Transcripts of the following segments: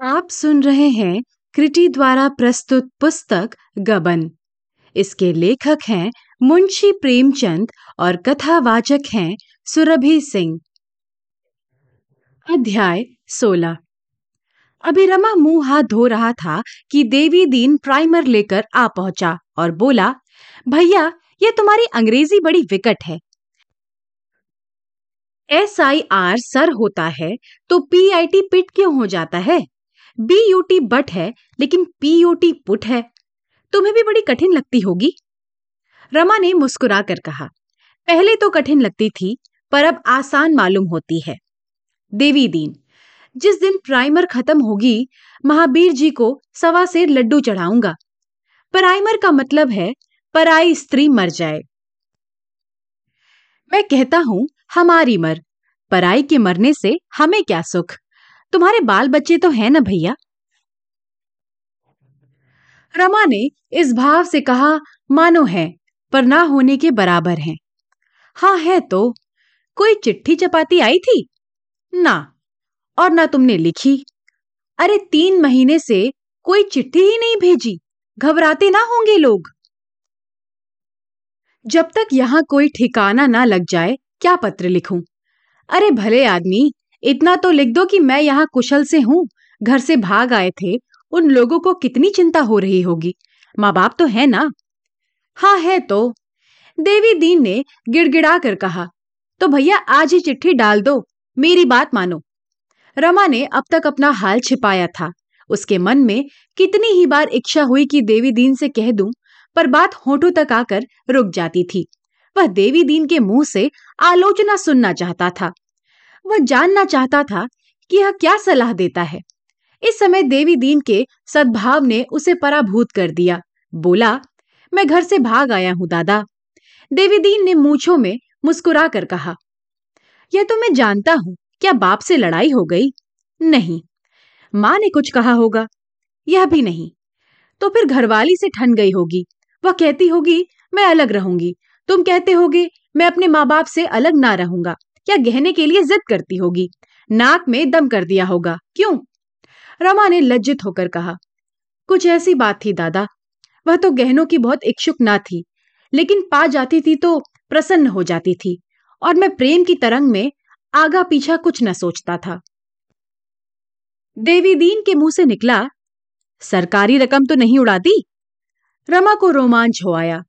आप सुन रहे हैं कृति द्वारा प्रस्तुत पुस्तक गबन। इसके लेखक हैं मुंशी प्रेमचंद और कथावाचक हैं सुरभि सिंह। अध्याय सोलह। अभी रमा मुँह हाथ धो रहा था कि देवी दीन प्राइमर लेकर आ पहुँचा और बोला, भैया, ये तुम्हारी अंग्रेज़ी बड़ी विकट है। एस आई आर सर होता है तो पी आई टी पिट क्यों हो जाता है? बी यू टी बट है, लेकिन पी यू टी पुट है। तुम्हें भी बड़ी कठिन लगती होगी। रमा ने मुस्कुरा कर कहा, पहले तो कठिन लगती थी, पर अब आसान मालूम होती है। देवी दीन, जिस दिन प्राइमर खत्म होगी, महावीर जी को सवा से लड्डू चढ़ाऊँगा। प्राइमर का मतलब है, पराई स्त्री मर जाए। मैं कहता हूँ, हमारी मर। पराई के मरने से हमें क्या सुख? तुम्हारे बाल बच्चे तो हैं ना भैया? रमा ने इस भाव से कहा, मानो है, पर ना होने के बराबर हैं। हाँ है तो। कोई चिट्ठी चपाती आई थी? ना, और ना तुमने लिखी। अरे, तीन महीने से कोई चिट्ठी ही नहीं भेजी। घबराते ना होंगे लोग। जब तक यहाँ कोई ठिकाना ना लग जाए, क्या पत्र लिखूं? अरे, भले आदमी इतना तो लिख दो कि मैं यहाँ कुशल से हूँ, घर से भाग आए थे, उन लोगों को कितनी चिंता हो रही होगी। माँ बाप तो है ना? हाँ है तो। देवी दीन ने गिड़गिड़ा कर कहा तो भैया आज ही चिट्ठी डाल दो, मेरी बात मानो। रमा ने अब तक अपना हाल छिपाया था। उसके मन में कितनी ही बार इच्छा हुई कि देवी दीन से कह दूँ, पर बात होठों तक आकर रुक जाती थी। वह देवी दीन के मुँह से आलोचना सुनना चाहता था। वह जानना चाहता था कि यह क्या सलाह देता है। इस समय देवी दीन के सद्भाव ने उसे पराभूत कर दिया। बोला, मैं घर से भाग आया हूँ, दादा। देवी दीन ने मूछों में मुस्कुरा कर कहा, यह तो मैं जानता हूँ, क्या बाप से लड़ाई हो गई? नहीं, माँ ने कुछ कहा होगा। यह भी नहीं तो फिर घरवाली से ठन गई होगी। वह कहती होगी, मैं अलग रहूँगी। तुम कहते होगे, मैं अपने माँ बाप से अलग ना रहूँगा। या गहने के लिए जिद करती होगी। नाक में दम कर दिया होगा। क्यों? रमा ने लज्जित होकर कहा, कुछ ऐसी बात थी दादा। वह तो गहनों की बहुत इच्छुक ना थी, लेकिन पा जाती थी तो प्रसन्न हो जाती थी, और मैं प्रेम की तरंग में आगा पीछा कुछ न सोचता था। देवी दीन के मुँह से निकला, सरकारी रकम तो नहीं उड़ाती? रमा को रोमांच हो आया।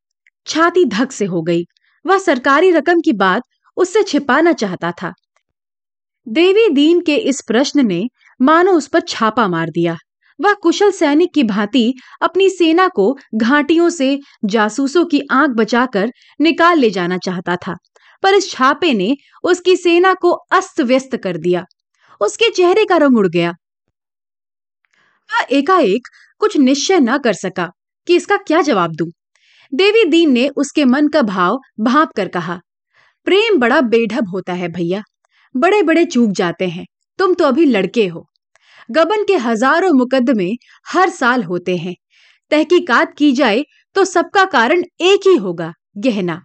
छाती धक से हो गई। वह सरकारी रकम की बात उससे छिपाना चाहता था। देवी दीन के इस प्रश्न ने मानो उस पर छापा मार दिया। वह कुशल सैनिक की भांति अपनी सेना को घाटियों से जासूसों की आँख बचाकर निकाल ले जाना चाहता था, पर इस छापे ने उसकी सेना को अस्त व्यस्त कर दिया। उसके चेहरे का रंग उड़ गया। वह एकाएक कुछ निश्चय न कर सका कि इसका क्या जवाब दूँ। देवी दीन ने उसके मन का भाव भाप कर कहा प्रेम बड़ा बेढब होता है भैया। बड़े बड़े चूक जाते हैं। तुम तो अभी लड़के हो। गबन के हज़ारों मुकदमे हर साल होते हैं। तहकीकात की जाए तो सबका कारण एक ही होगा, गहना।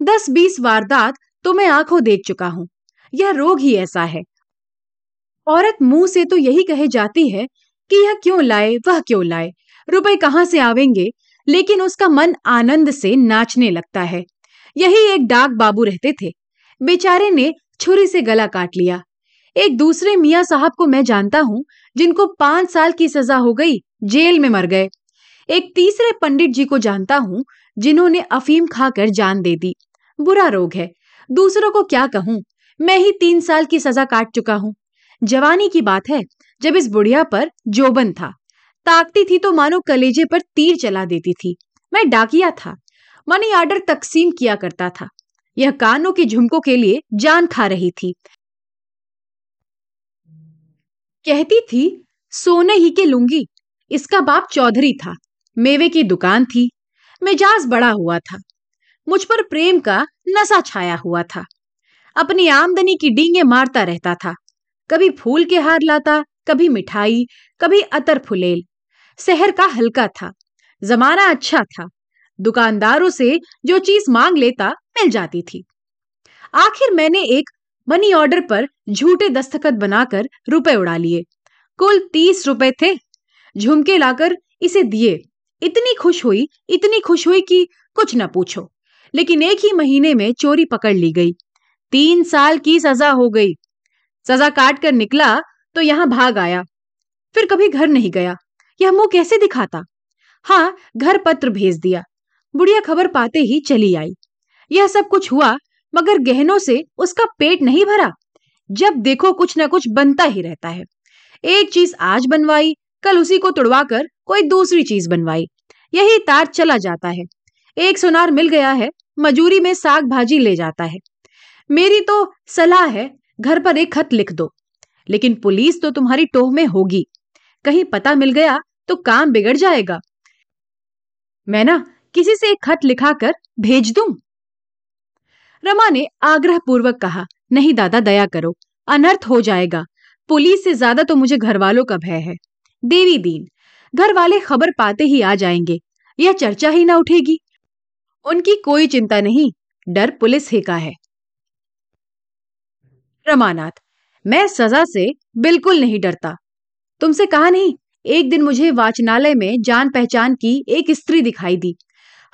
दस बीस वारदात तो मैं आँखों देख चुका हूँ। यह रोग ही ऐसा है। औरत मुँह से तो यही कहे जाती है कि यह क्यों लाए, वह क्यों लाए। रुपए कहाँ से आवेंगे, लेकिन उसका मन आनंद से नाचने लगता है। यही एक डाक बाबू रहते थे। बेचारे ने छुरी से गला काट लिया। एक दूसरे मियाँ साहब को मैं जानता हूँ, जिनको पाँच साल की सजा हो गई, जेल में मर गए। एक तीसरे पंडित जी को जानता हूँ, जिन्होंने अफीम खाकर जान दे दी। बुरा रोग है। दूसरों को क्या कहूँ? मैं ही तीन साल की सजा काट चुका हूँ। जवानी की बात है, जब इस बुढ़िया पर जोबन था। ताकती थी तो मानो कलेजे पर तीर चला देती थी। मैं डाकिया था। मनी आर्डर तकसीम किया करता था। यह कानों के झुमकों के लिए जान खा रही थी। कहती थी, सोने ही के लूँगी। इसका बाप चौधरी था। मेवे की दुकान थी। मिजाज बड़ा हुआ था। मुझ पर प्रेम का नशा छाया हुआ था। अपनी आमदनी की डींगे मारता रहता था। कभी फूल के हार लाता, कभी मिठाई, कभी अतर फुलेल। शहर का हल्का था। जमाना अच्छा था। दुकानदारों से जो चीज़ मांग लेता, मिल जाती थी। आखिर मैंने एक मनी ऑर्डर पर झूठे दस्तखत बनाकर रुपए उड़ा लिए। कुल तीस रुपए थे। झुमके लाकर इसे दिए। इतनी खुश हुई, इतनी खुश हुई कि कुछ न पूछो। लेकिन एक ही महीने में चोरी पकड़ ली गई। तीन साल की सजा हो गई। सजा काट कर निकला तो यहाँ भाग आया। फिर कभी घर नहीं गया। यह मुँह कैसे दिखाता? हाँ घर पत्र भेज दिया। बुढ़िया खबर पाते ही चली आई। यह सब कुछ हुआ, मगर गहनों से उसका पेट नहीं भरा। जब देखो कुछ ना कुछ बनता ही रहता है। एक चीज़ आज बनवाई, कल उसी को तुड़वाकर कोई दूसरी चीज़ बनवाई। यही तार चला जाता है। एक सुनार मिल गया है, मजूरी में साग भाजी ले जाता है। मेरी तो सलाह है, घर पर एक खत लिख दो। लेकिन पुलिस तो तुम्हारी टोह में होगी। कहीं पता मिल गया तो काम बिगड़ जाएगा। मैं ना किसी से एक खत लिखाकर भेज दूँ? रमा ने आग्रह पूर्वक कहा, नहीं दादा, दया करो, अनर्थ हो जाएगा। पुलिस से ज़्यादा तो मुझे घर वालों का भय है। देवी दीन घर वाले खबर पाते ही आ जाएँगे। यह चर्चा ही ना उठेगी। उनकी कोई चिंता नहीं, डर पुलिस ही का है। रमानाथ, मैं सजा से बिल्कुल नहीं डरता। तुमसे कहा नहीं, एक दिन मुझे वाचनालय में जान पहचान की एक स्त्री दिखाई दी।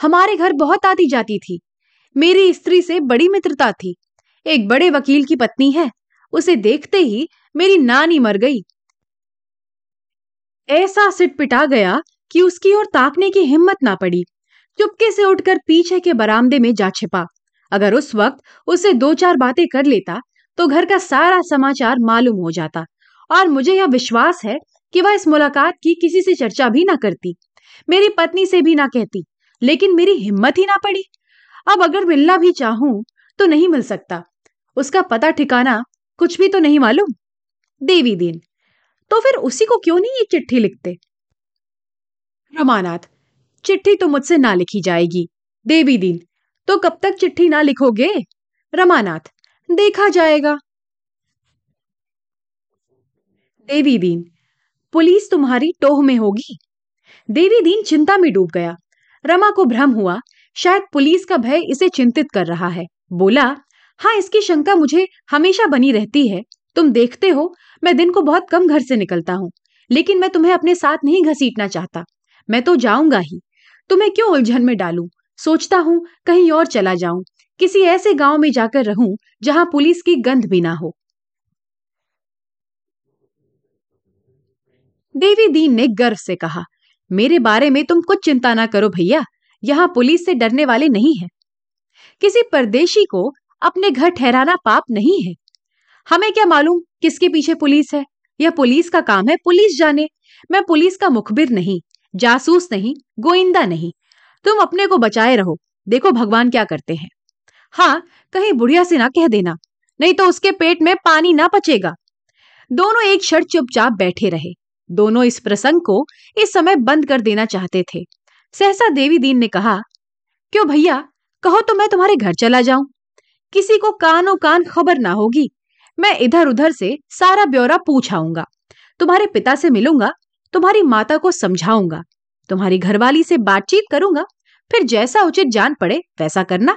हमारे घर बहुत आती जाती थी। मेरी स्त्री से बड़ी मित्रता थी। एक बड़े वकील की पत्नी है। उसे देखते ही मेरी नानी मर गई। ऐसा सिट पिटा गया कि उसकी ओर ताकने की हिम्मत ना पड़ी। चुपके से उठकर पीछे के बरामदे में जा छिपा। अगर उस वक्त उसे दो चार बातें कर लेता तो घर का सारा समाचार मालूम हो जाता। और मुझे यह विश्वास है कि वह इस मुलाकात की किसी से चर्चा भी ना करती। मेरी पत्नी से भी ना कहती। लेकिन मेरी हिम्मत ही ना पड़ी। अब अगर मिलना भी चाहूँ तो नहीं मिल सकता। उसका पता ठिकाना कुछ भी तो नहीं मालूम। देवी दीन तो फिर उसी को क्यों नहीं ये चिट्ठी लिखते? रमानाथ, चिट्ठी तो मुझसे ना लिखी जाएगी। देवी दीन तो कब तक चिट्ठी ना लिखोगे? रमानाथ, देखा जाएगा। देवी दीन, पुलिस तुम्हारी टोह में होगी। देवी दीन चिंता में डूब गया। रमा को भ्रम हुआ, शायद पुलिस का भय इसे चिंतित कर रहा है। बोला हाँ इसकी शंका मुझे हमेशा बनी रहती है। तुम देखते हो, मैं दिन को बहुत कम घर से निकलता हूँ, लेकिन मैं तुम्हें अपने साथ नहीं घसीटना चाहता। मैं तो जाऊँगा ही। तुम्हें क्यों उलझन में डालू? सोचता हूँ, कहीं और चला जाऊँ, किसी ऐसे गाँव में जाकर रहूँ, जहाँ पुलिस की गंध भी ना हो। देवी दीन ने गर्व से कहा मेरे बारे में तुम कुछ चिंता ना करो भैया, यहाँ पुलिस से डरने वाले नहीं है। किसी परदेशी को अपने घर ठहराना पाप नहीं है। हमें क्या मालूम किसके पीछे पुलिस है? यह पुलिस का काम है, पुलिस जाने। मैं पुलिस का मुखबिर नहीं, जासूस नहीं, गोइंदा नहीं। तुम अपने को बचाए रहो। देखो भगवान क्या करते हैं। हाँ कहीं बुढ़िया से ना कह देना, नहीं तो उसके पेट में पानी ना पचेगा। दोनों एक क्षण चुपचाप बैठे रहे। दोनों इस प्रसंग को इस समय बंद कर देना चाहते थे। सहसा देवी दीन ने कहा, क्यों भैया? कहो तो मैं तुम्हारे घर चला जाऊँ। किसी को कानो कान खबर ना होगी। मैं इधर उधर से सारा ब्यौरा पूछ आऊँगा। तुम्हारे पिता से मिलूँगा, तुम्हारी माता को समझाऊँगा, तुम्हारी घरवाली से बातचीत करूँगा, फिर जैसा उचित जान पड़े वैसा करना।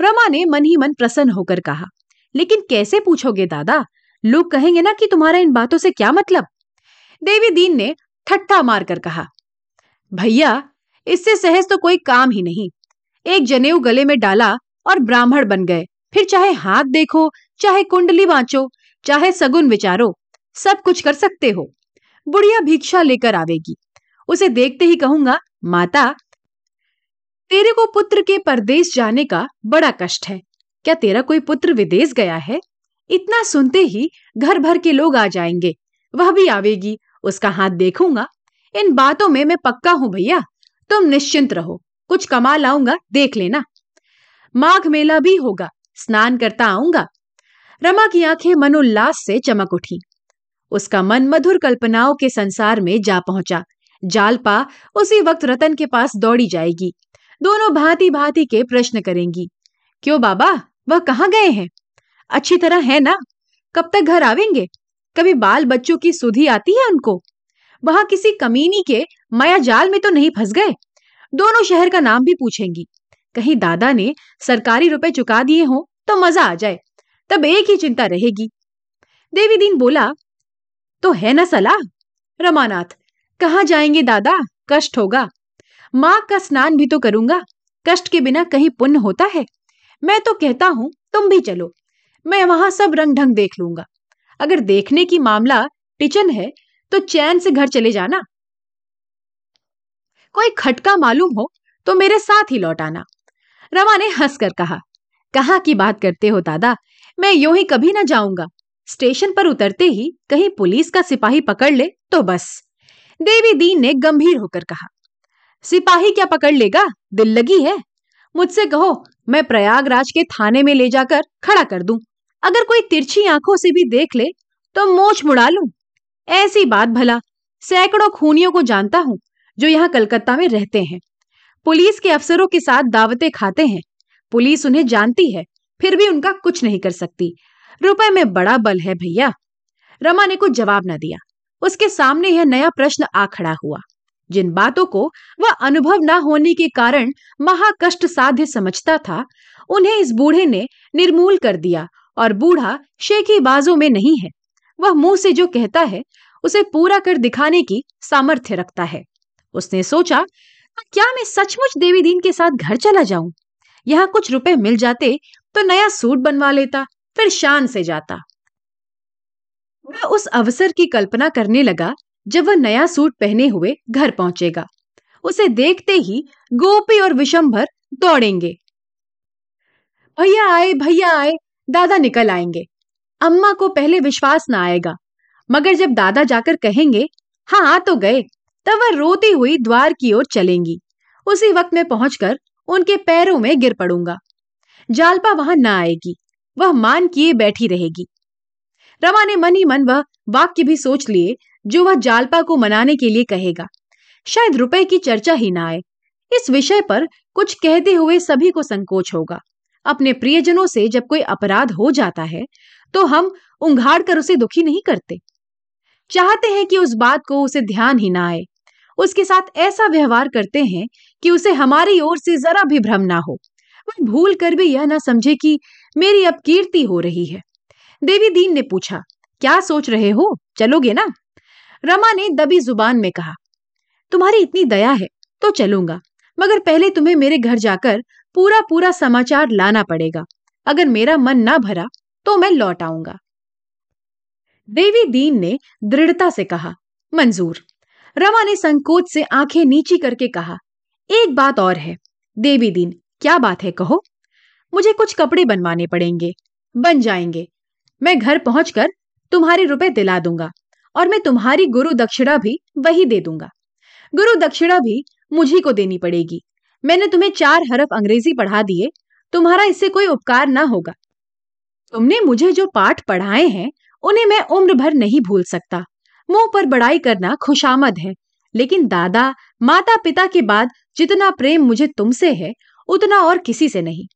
रमा ने मन ही मन प्रसन्न होकर कहा, लेकिन कैसे पूछोगे दादा? लोग कहेंगे ना कि तुम्हारा इन बातों से क्या मतलब? देवी दीन ने ठट्ठा मारकर कहा, भैया, इससे सहज तो कोई काम ही नहीं। एक जनेऊ गले में डाला और ब्राह्मण बन गए। फिर चाहे हाथ देखो, चाहे कुंडली बांचो चाहे सगुन विचारो, सब कुछ कर सकते हो। बुढ़िया भिक्षा लेकर आवेगी। उसे देखते ही कहूँगा, माता, तेरे को पुत्र के परदेश जाने का बड़ा कष्ट है। क्या तेरा कोई पुत्र विदेश गया है? इतना सुनते ही घर भर के लोग आ जाएँगे। वह भी आवेगी। उसका हाथ देखूँगा। इन बातों में मैं पक्का हूँ भैया। तुम निश्चिंत रहो। कुछ कमा लाऊँगा देख लेना। माघ मेला भी होगा। स्नान करता आऊँगा। रमा की आँखें मनोल्लास से चमक उठी। उसका मन मधुर कल्पनाओं के संसार में जा पहुँचा। जालपा उसी वक्त रतन के पास दौड़ी जाएगी। दोनों भांति भांति के प्रश्न करेंगी। क्यों बाबा? वह कहाँ गए हैं? अच्छी तरह है ना? कब तक घर आवेंगे? कभी बाल बच्चों की सुधी आती है उनको? वहाँ किसी कमीनी के माया जाल में तो नहीं फंस गए? दोनों शहर का नाम भी पूछेंगी। कहीं दादा ने सरकारी रुपए चुका दिए हो तो मज़ा आ जाए, तब एक ही चिंता रहेगी। देवी दीन बोला तो है ना सलाह? रमानाथ, कहा जाएँगे दादा? कष्ट होगा। माँ का स्नान भी तो करूँगा। कष्ट के बिना कहीं पुण्य होता है। मैं तो कहता हूँ, तुम भी चलो। मैं वहाँ सब रंग ढंग देख लूँगा। अगर देखने की मामला टिचन है तो चैन से घर चले जाना। कोई खटका मालूम हो तो मेरे साथ ही लौट आना। रमा ने हंसकर कहा कहा की बात करते हो दादा? मैं यूँ ही कभी ना जाऊँगा। स्टेशन पर उतरते ही कहीं पुलिस का सिपाही पकड़ ले तो बस। देवी दीन ने गंभीर होकर कहा, सिपाही क्या पकड़ लेगा? दिल लगी है। मुझसे कहो, मैं प्रयागराज के थाने में ले जाकर खड़ा कर दूँ। अगर कोई तिरछी आँखों से भी देख ले तो मोच मुड़ा लूँ। ऐसी बात भला, सैकड़ों खूनियों को जानता हूँ, जो यहाँ कलकत्ता में रहते हैं। पुलिस के अफसरों के साथ दावतें खाते हैं। पुलिस उन्हें जानती है, फिर भी उनका कुछ नहीं कर सकती। रुपए में बड़ा बल है भैया। रमा ने कुछ जवाब न दिया। उसके सामने यह नया प्रश्न आ खड़ा हुआ। जिन बातों को वह अनुभव न होने के कारण महाकष्ट साध्य समझता था, उन्हें इस बूढ़े ने निर्मूल कर दिया और बूढ़ा शेखी बाजों में नहीं है। वह मुँह से जो कहता है, उसे पूरा कर दिखाने की सामर्थ्य रखता है। उसने सोचा, क्या मैं सचमुच देवी दीन के साथ घर चला जाऊँ? यहाँ कुछ रुपए मिल जाते तो नया सूट बनवा लेता, फिर शान से जाता। वह उस अवसर की कल्पना करने लगा, जब वह नया सूट पहने हुए घर पहुंचेगा। उसे देखते ही गोपी और विशंभर दौड़ेंगे। भैया आए भैया आए दादा निकल आएँगे। अम्मा को पहले विश्वास ना आएगा। मगर जब दादा जाकर कहेंगे हाँ आ तो गए, तब वह रोती हुई द्वार की ओर चलेंगी। उसी वक्त में पहुंचकर उनके पैरों में गिर पड़ूँगा। जालपा वहाँ न आएगी। वह मान किए बैठी रहेगी। रमा ने मन ही मन वह वाक्य भी सोच लिए, जो वह जालपा को मनाने के लिए कहेगा। शायद रुपए की चर्चा ही ना आए। इस विषय पर कुछ कहते हुए सभी को संकोच होगा। अपने प्रियजनों से जब कोई अपराध हो जाता है तो हम उंघाड़ कर उसे दुखी नहीं करते। चाहते हैं कि उस बात को उसे ध्यान ही ना आए। उसके साथ ऐसा व्यवहार करते हैं कि उसे हमारी ओर से जरा भी भ्रम ना हो। वह भूल कर भी यह ना समझे कि मेरी अब कीर्ति हो रही है। देवी दीन ने पूछा, क्या सोच रहे हो? चलोगे ना? रमा ने दबी ज़ुबान में कहा, तुम्हारी इतनी दया है तो चलूँगा। मगर पहले तुम्हें मेरे घर जाकर पूरा पूरा समाचार लाना पड़ेगा। अगर मेरा मन ना भरा तो मैं लौट आऊँगा। देवी दीन ने दृढ़ता से कहा, मंजूर। रमा ने संकोच से आँखें नीची करके कहा, एक बात और है, देवी दीन, क्या बात है कहो? मुझे कुछ कपड़े बनवाने पड़ेंगे। बन जाएँगे। मैं घर पहुंचकर तुम्हारे रुपए दिला दूँगा और मैं तुम्हारी गुरु दक्षिणा भी वही दे दूँगा। गुरु दक्षिणा भी मुझी को देनी पड़ेगी। मैंने तुम्हें चार हरफ अंग्रेज़ी पढ़ा दिए, तुम्हारा इससे कोई उपकार ना होगा। तुमने मुझे जो पाठ पढ़ाए हैं, उन्हें मैं उम्र भर नहीं भूल सकता। मुँह पर बड़ाई करना खुशामद है, लेकिन दादा माता पिता के बाद जितना प्रेम मुझे तुमसे है, उतना और किसी से नहीं।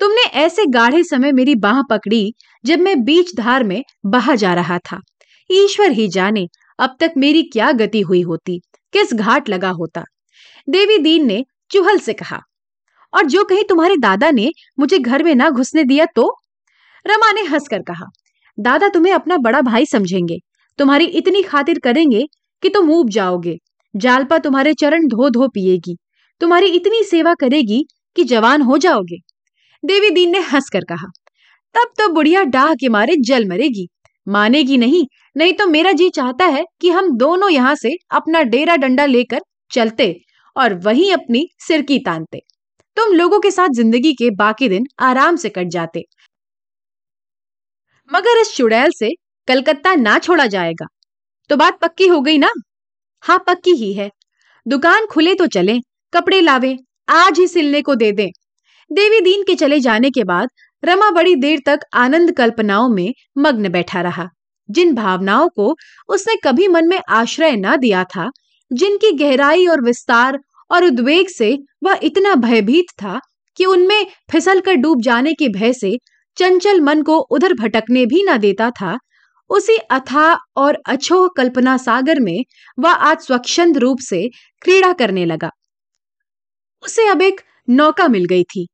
तुमने ऐसे गाढ़े समय मेरी बाह पकड़ी, जब मैं बीच धार में बहा जा रहा था। ईश्वर ही जाने, अब तक मेरी क्या गति हुई होती, किस घाट लगा होता। देवी दीन ने चुहल से कहा, और जो कहीं तुम्हारे दादा ने मुझे घर में ना घुसने दिया तो? रमा ने हंसकर कहा, दादा तुम्हें अपना बड़ा भाई समझेंगे। तुम्हारी इतनी खातिर करेंगे कि तुम ऊब जाओगे। जालपा तुम्हारे चरण धो धो पिएगी। तुम्हारी इतनी सेवा करेगी कि जवान हो जाओगे। देवी दीन ने हंसकर कहा, तब तो बुढ़िया डाह के मारे जल मरेगी। मानेगी नहीं नहीं तो मेरा जी चाहता है कि हम दोनों यहाँ से अपना डेरा डंडा लेकर चलते। और वहीं अपनी सिरकी तानते। तुम लोगों के साथ ज़िंदगी के बाकी दिन आराम से कट जाते। मगर इस चुड़ैल से कलकत्ता ना छोड़ा जाएगा। तो बात पक्की हो गई ना? हाँ पक्की ही है। दुकान खुले तो चले, कपड़े लावे, आज ही सिलने को दे दें। देवी दीन के चले जाने के बाद रमा बड़ी देर तक आनंद कल्पनाओं में मग्न बैठा रहा। जिन भावनाओं को उसने कभी मन में आश्रय न दिया था जिनकी गहराई और विस्तार और उद्वेग से वह इतना भयभीत था कि उनमें फिसल कर डूब जाने के भय से चंचल मन को उधर भटकने भी न देता था, उसी अथा और अछोह कल्पना सागर में वह आज स्वच्छंद रूप से क्रीड़ा करने लगा। उसे अब एक नौका मिल गई थी।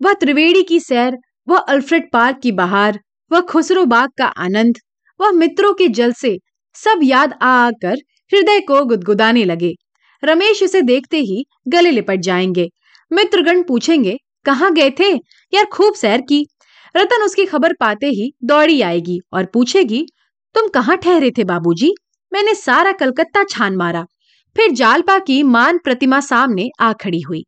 वह त्रिवेणी की सैर, वह अल्फ्रेड पार्क की बहार, वह खुसरो बाग का आनंद, वह मित्रों के जल से सब याद आ आकर हृदय को गुदगुदाने लगे। रमेश उसे देखते ही गले लिपट जाएँगे। मित्रगण पूछेंगे, कहाँ गए थे? यार खूब सैर की रतन उसकी खबर पाते ही दौड़ी आएगी और पूछेगी, तुम कहाँ ठहरे थे बाबूजी? मैंने सारा कलकत्ता छान मारा फिर जालपा की मान प्रतिमा सामने आ खड़ी हुई।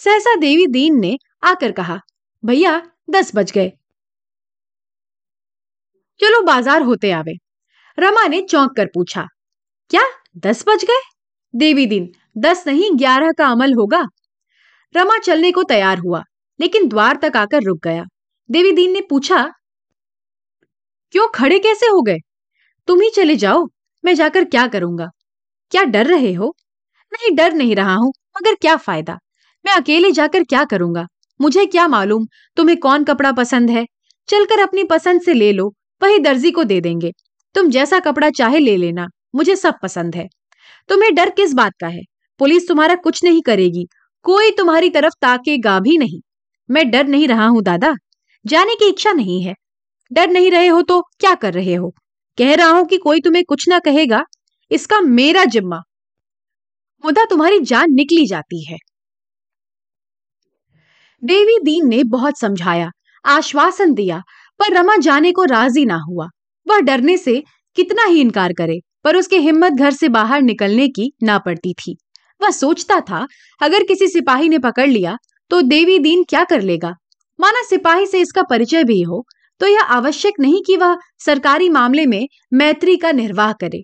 सहसा देवी दीन ने आकर कहा, भैया, दस बज गए। चलो बाज़ार होते आवे। रमा ने चौंक कर पूछा क्या दस बज गए? देवी दिन, दस नहीं, ग्यारह का अमल होगा। रमा चलने को तैयार हुआ, लेकिन द्वार तक आकर रुक गया। देवी दीन ने पूछा, क्यों खड़े कैसे हो गए? तुम ही चले जाओ, मैं जाकर क्या करूँगा? क्या डर रहे हो? नहीं, डर नहीं रहा हूँ, मगर क्या फ़ायदा? मैं अकेले जाकर क्या करूँगा? मुझे क्या मालूम, तुम्हें कौन कपड़ा पसंद है? चलकर अपनी पसंद से ले लो, वही दर्जी को दे देंगे। तुम जैसा कपड़ा चाहे ले लेना। मुझे सब पसंद है। तुम्हें डर किस बात का है? पुलिस तुम्हारा कुछ नहीं करेगी। कोई तुम्हारी तरफ़ ताकेगा भी नहीं। मैं डर नहीं रहा हूँ, दादा। जाने की इच्छा नहीं है। डर नहीं रहे हो तो क्या कर रहे हो? कह रहा हूँ कि कोई तुम्हें कुछ ना कहेगा, इसका मेरा जिम्मा। मुदा तुम्हारी जान निकली जाती है। देवी दीन ने बहुत समझाया, आश्वासन दिया, पर रमा जाने को राज़ी ना हुआ। वह डरने से कितना ही इनकार करे। पर उसकी हिम्मत घर से बाहर निकलने की ना पड़ती थी। वह सोचता था, अगर किसी सिपाही ने पकड़ लिया तो देवी दीन क्या कर लेगा? माना सिपाही से इसका परिचय भी हो तो यह आवश्यक नहीं कि वह सरकारी मामले में मैत्री का निर्वाह करे।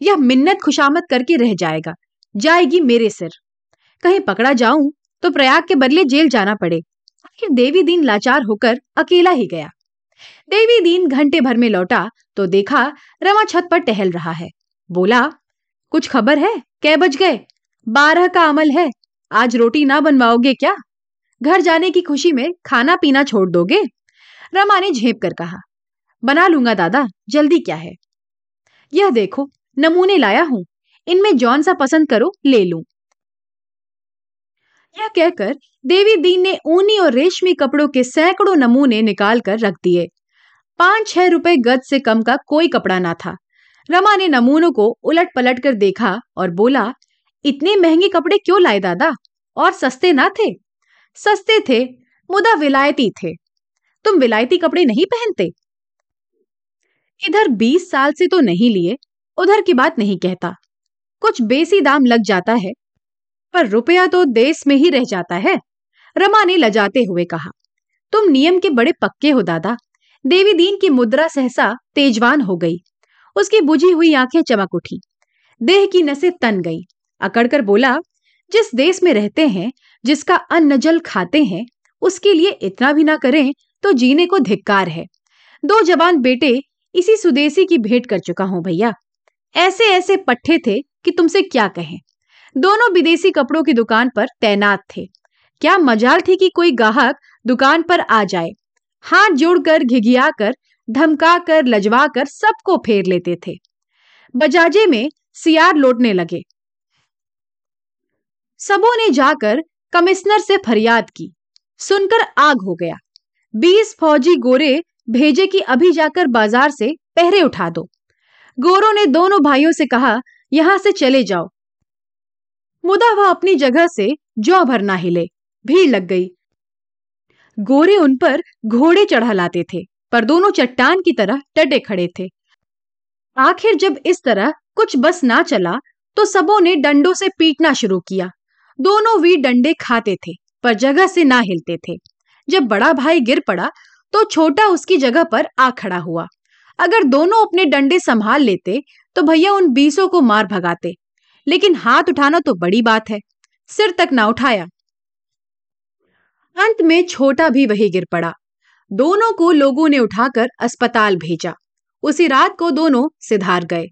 यह मिन्नत खुशामद करके रह जाएगा। जाएगी मेरे सिर। कहीं पकड़ा जाऊँ तो प्रयाग के बदले जेल जाना पड़े। आखिर देवी दीन लाचार होकर अकेला ही गया। देवी दीन घंटे भर में लौटा तो देखा रमा छत पर टहल रहा है। बोला, कुछ खबर है? कै बज गए? बारह का अमल है। आज रोटी ना बनवाओगे क्या? घर जाने की खुशी में खाना पीना छोड़ दोगे? रमा ने झेप कर कहा, बना लूँगा दादा, जल्दी क्या है? यह देखो, नमूने लाया हूँ। इनमें जौन सा पसंद करो, ले लू। यह कहकर देवी दीन ने ऊनी और रेशमी कपड़ों के सैकड़ों नमूने निकाल कर रख दिए। पाँच छह रुपए गज से कम का कोई कपड़ा ना था। रमा ने नमूनों को उलट पलट कर देखा और बोला, इतने महँगे कपड़े क्यों लाए दादा? और सस्ते ना थे? सस्ते थे, मुदा विलायती थे। तुम विलायती कपड़े नहीं पहनते? इधर बीस साल से तो नहीं लिए, उधर की बात नहीं कहता। कुछ बेसी दाम लग जाता है, पर रुपया तो देश में ही रह जाता है, रमा ने लजाते हुए कहा। तुम नियम के बड़े पक्के हो दादा। देवी दीन की मुद्रा सहसा तेजवान हो गई। उसकी बुझी हुई आँखें चमक उठी। देह की नसें तन गई। अकड़कर बोला, जिस देश में रहते हैं, जिसका अन्न जल खाते हैं, उसके लिए इतना भी ना करें तो जीने को धिक्कार है। दो जवान बेटे, इसी सुदेशी की भेंट कर चुका हूँ भैया। ऐसे ऐसे पट्टे थे कि तुमसे क्या कहें। दोनों विदेशी कपड़ों की दुकान पर तैनात थे। क्या मजाल थी कि कोई ग्राहक दुकान पर आ जाए। हाथ जोड़कर घिघिया कर धमका कर लजवा कर सबको फेर लेते थे। बजाजे में सियार लौटने लगे। सबों ने जाकर कमिश्नर से फरियाद की। सुनकर आग हो गया। बीस फौजी गोरे भेजे कि अभी जाकर बाज़ार से पहरे उठा दो। गोरों ने दोनों भाइयों से कहा, यहाँ से चले जाओ। मुदा वह अपनी जगह से जौ भर ना हिले। भीड़ लग गई। गोरे उन पर घोड़े चढ़ा लाते थे, पर दोनों चट्टान की तरह टटे खड़े थे। आखिर जब इस तरह कुछ बस ना चला तो सबों ने डंडों से पीटना शुरू किया। दोनों वीर डंडे खाते थे, पर जगह से ना हिलते थे। जब बड़ा भाई गिर पड़ा तो छोटा उसकी जगह पर आ खड़ा हुआ। अगर दोनों अपने डंडे संभाल लेते तो भैया उन बीसों को मार भगाते। लेकिन हाथ उठाना तो बड़ी बात है, सिर तक ना उठाया। अंत में छोटा भी वही गिर पड़ा। दोनों को लोगों ने उठाकर अस्पताल भेजा। उसी रात को दोनों सिधार गए।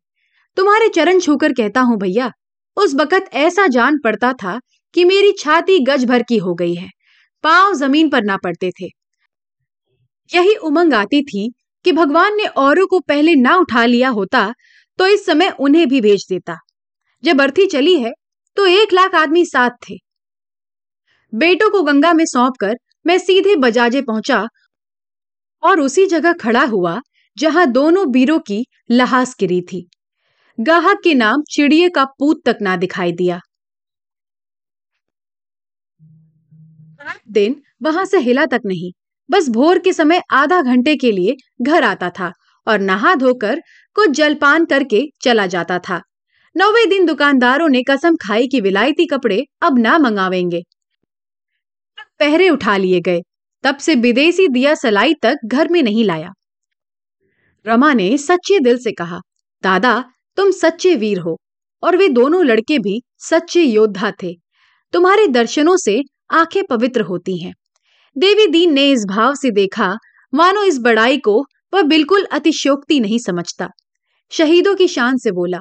तुम्हारे चरण छूकर कहता हूँ भैया, उस वक़्त ऐसा जान पड़ता था कि मेरी छाती गज भर की हो गई है। पाँव ज़मीन पर ना पड़ते थे। यही उमंग आती थी कि भगवान ने औरों को पहले ना उठा लिया होता तो इस समय उन्हें भी भेज देता। जब अर्थी चली है तो एक लाख आदमी साथ थे। बेटों को गंगा में सौंप कर मैं सीधे बजाजे पहुँचा और उसी जगह खड़ा हुआ, जहाँ दोनों बीरों की लहास गिरी थी। गाहक के नाम चिड़िए का पूत तक ना दिखाई दिया। दिन वहाँ से हिला तक नहीं, बस भोर के समय आधा घंटे के लिए घर आता था और नहा धोकर कुछ जलपान करके चला जाता था। नौवे दिन दुकानदारों ने कसम खाई कि विलायती कपड़े अब ना मंगावेंगे। पहरे उठा लिए गए। तब से विदेशी दिया सलाई तक घर में नहीं लाया। रमा ने सच्चे दिल से कहा, दादा, तुम सच्चे वीर हो, और वे दोनों लड़के भी सच्चे योद्धा थे। तुम्हारे दर्शनों से आँखें पवित्र होती हैं। देवी दीन ने इस भाव से देखा, मानो इस बड़ाई को वह बिल्कुल अतिशोक्ति नहीं समझता। शहीदों की शान से बोला,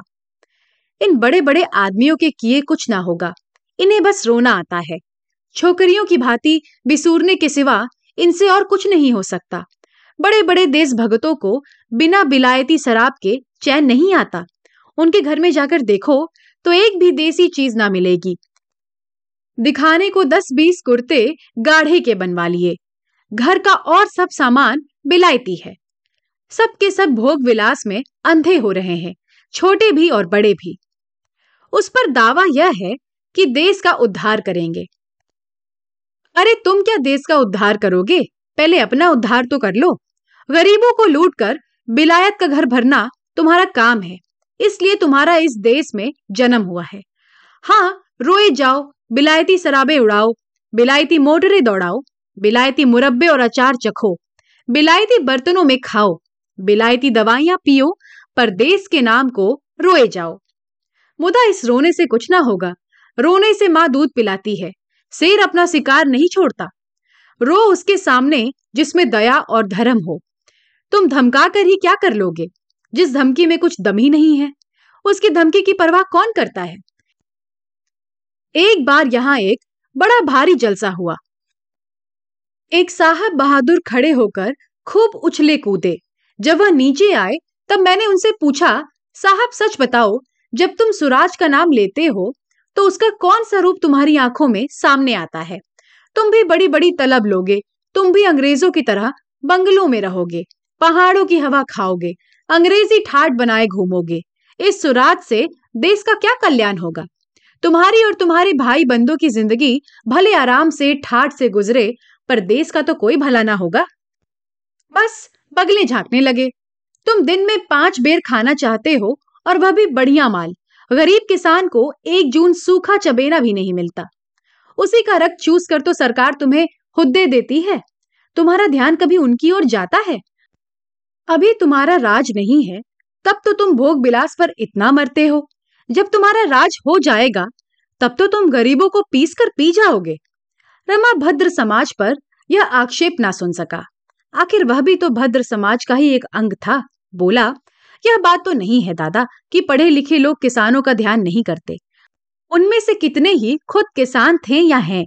इन बड़े बड़े आदमियों के किए कुछ ना होगा, इन्हें बस रोना आता है। छोकरियों की भांति बिसूरने के सिवा इनसे और कुछ नहीं हो सकता। बड़े बड़े देश भगतों को बिना बिलायती शराब के चैन नहीं आता। उनके घर में जाकर देखो तो एक भी देसी चीज़ ना मिलेगी। दिखाने को दस बीस कुर्ते गाढ़े के बनवा लिए। घर का और सब सामान बिलायती है। सबके सब भोग विलास में अंधे हो रहे हैं, छोटे भी और बड़े भी। उस पर दावा यह है कि देश का उद्धार करेंगे। अरे तुम क्या देश का उद्धार करोगे? पहले अपना उद्धार तो कर लो। गरीबों को लूट कर बिलायत का घर भरना तुम्हारा काम है। इसलिए तुम्हारा इस देश में जन्म हुआ है। हाँ रोए जाओ, बिलायती शराबे उड़ाओ, बिलायती मोटरें दौड़ाओ, बिलायती मुरब्बे और अचार चखो, बिलायती बर्तनों में खाओ, बिलायती दवाइयाँ पियो, पर देश के नाम को रोए जाओ। मुदा इस रोने से कुछ ना होगा। रोने से माँ दूध पिलाती है। शेर अपना शिकार नहीं छोड़ता। रो उसके सामने जिसमें दया और धर्म हो। तुम धमका कर ही क्या कर लोगे? जिस धमकी में कुछ दम ही नहीं है। उसकी धमकी की परवाह कौन करता है? एक बार यहाँ एक बड़ा भारी जलसा हुआ। एक साहब बहादुर खड़े होकर खूब उछले कूदे। जब वह नीचे आए, तब मैंने उनसे पूछा, साहब, सच बताओ, जब तुम सुराज का नाम लेते हो तो उसका कौन सा रूप तुम्हारी आँखों में सामने आता है? तुम भी बड़ी बड़ी तलब लोगे, तुम भी अंग्रेज़ों की तरह बंगलों में रहोगे, पहाड़ों की हवा खाओगे, अंग्रेज़ी ठाट बनाए घूमोगे। इस सुराज से देश का क्या कल्याण होगा? तुम्हारी और तुम्हारे भाई बंदों की ज़िंदगी भले आराम से ठाट से गुजरे, पर देश का तो कोई भला ना होगा। बस बगले झांकने लगे। तुम दिन में पाँच बेर खाना चाहते हो और वह भी बढ़िया माल। गरीब किसान को एक जून सूखा चबेना भी नहीं मिलता। उसी का रक्त चूस कर तो सरकार तुम्हें हुद्दे देती है। तुम्हारा ध्यान कभी उनकी ओर जाता है? अभी तुम्हारा राज नहीं है, तब तो तुम भोग बिलास पर इतना मरते हो। जब तुम्हारा राज हो जाएगा, तब तो तुम गरीबों को पीस कर पी जाओगे। रमा भद्र समाज पर यह आक्षेप ना सुन सका। आखिर वह भी तो भद्र समाज का ही एक अंग था, बोला यह बात तो नहीं है दादा कि पढ़े लिखे लोग किसानों का ध्यान नहीं करते? उनमें से कितने ही खुद किसान थे या हैं?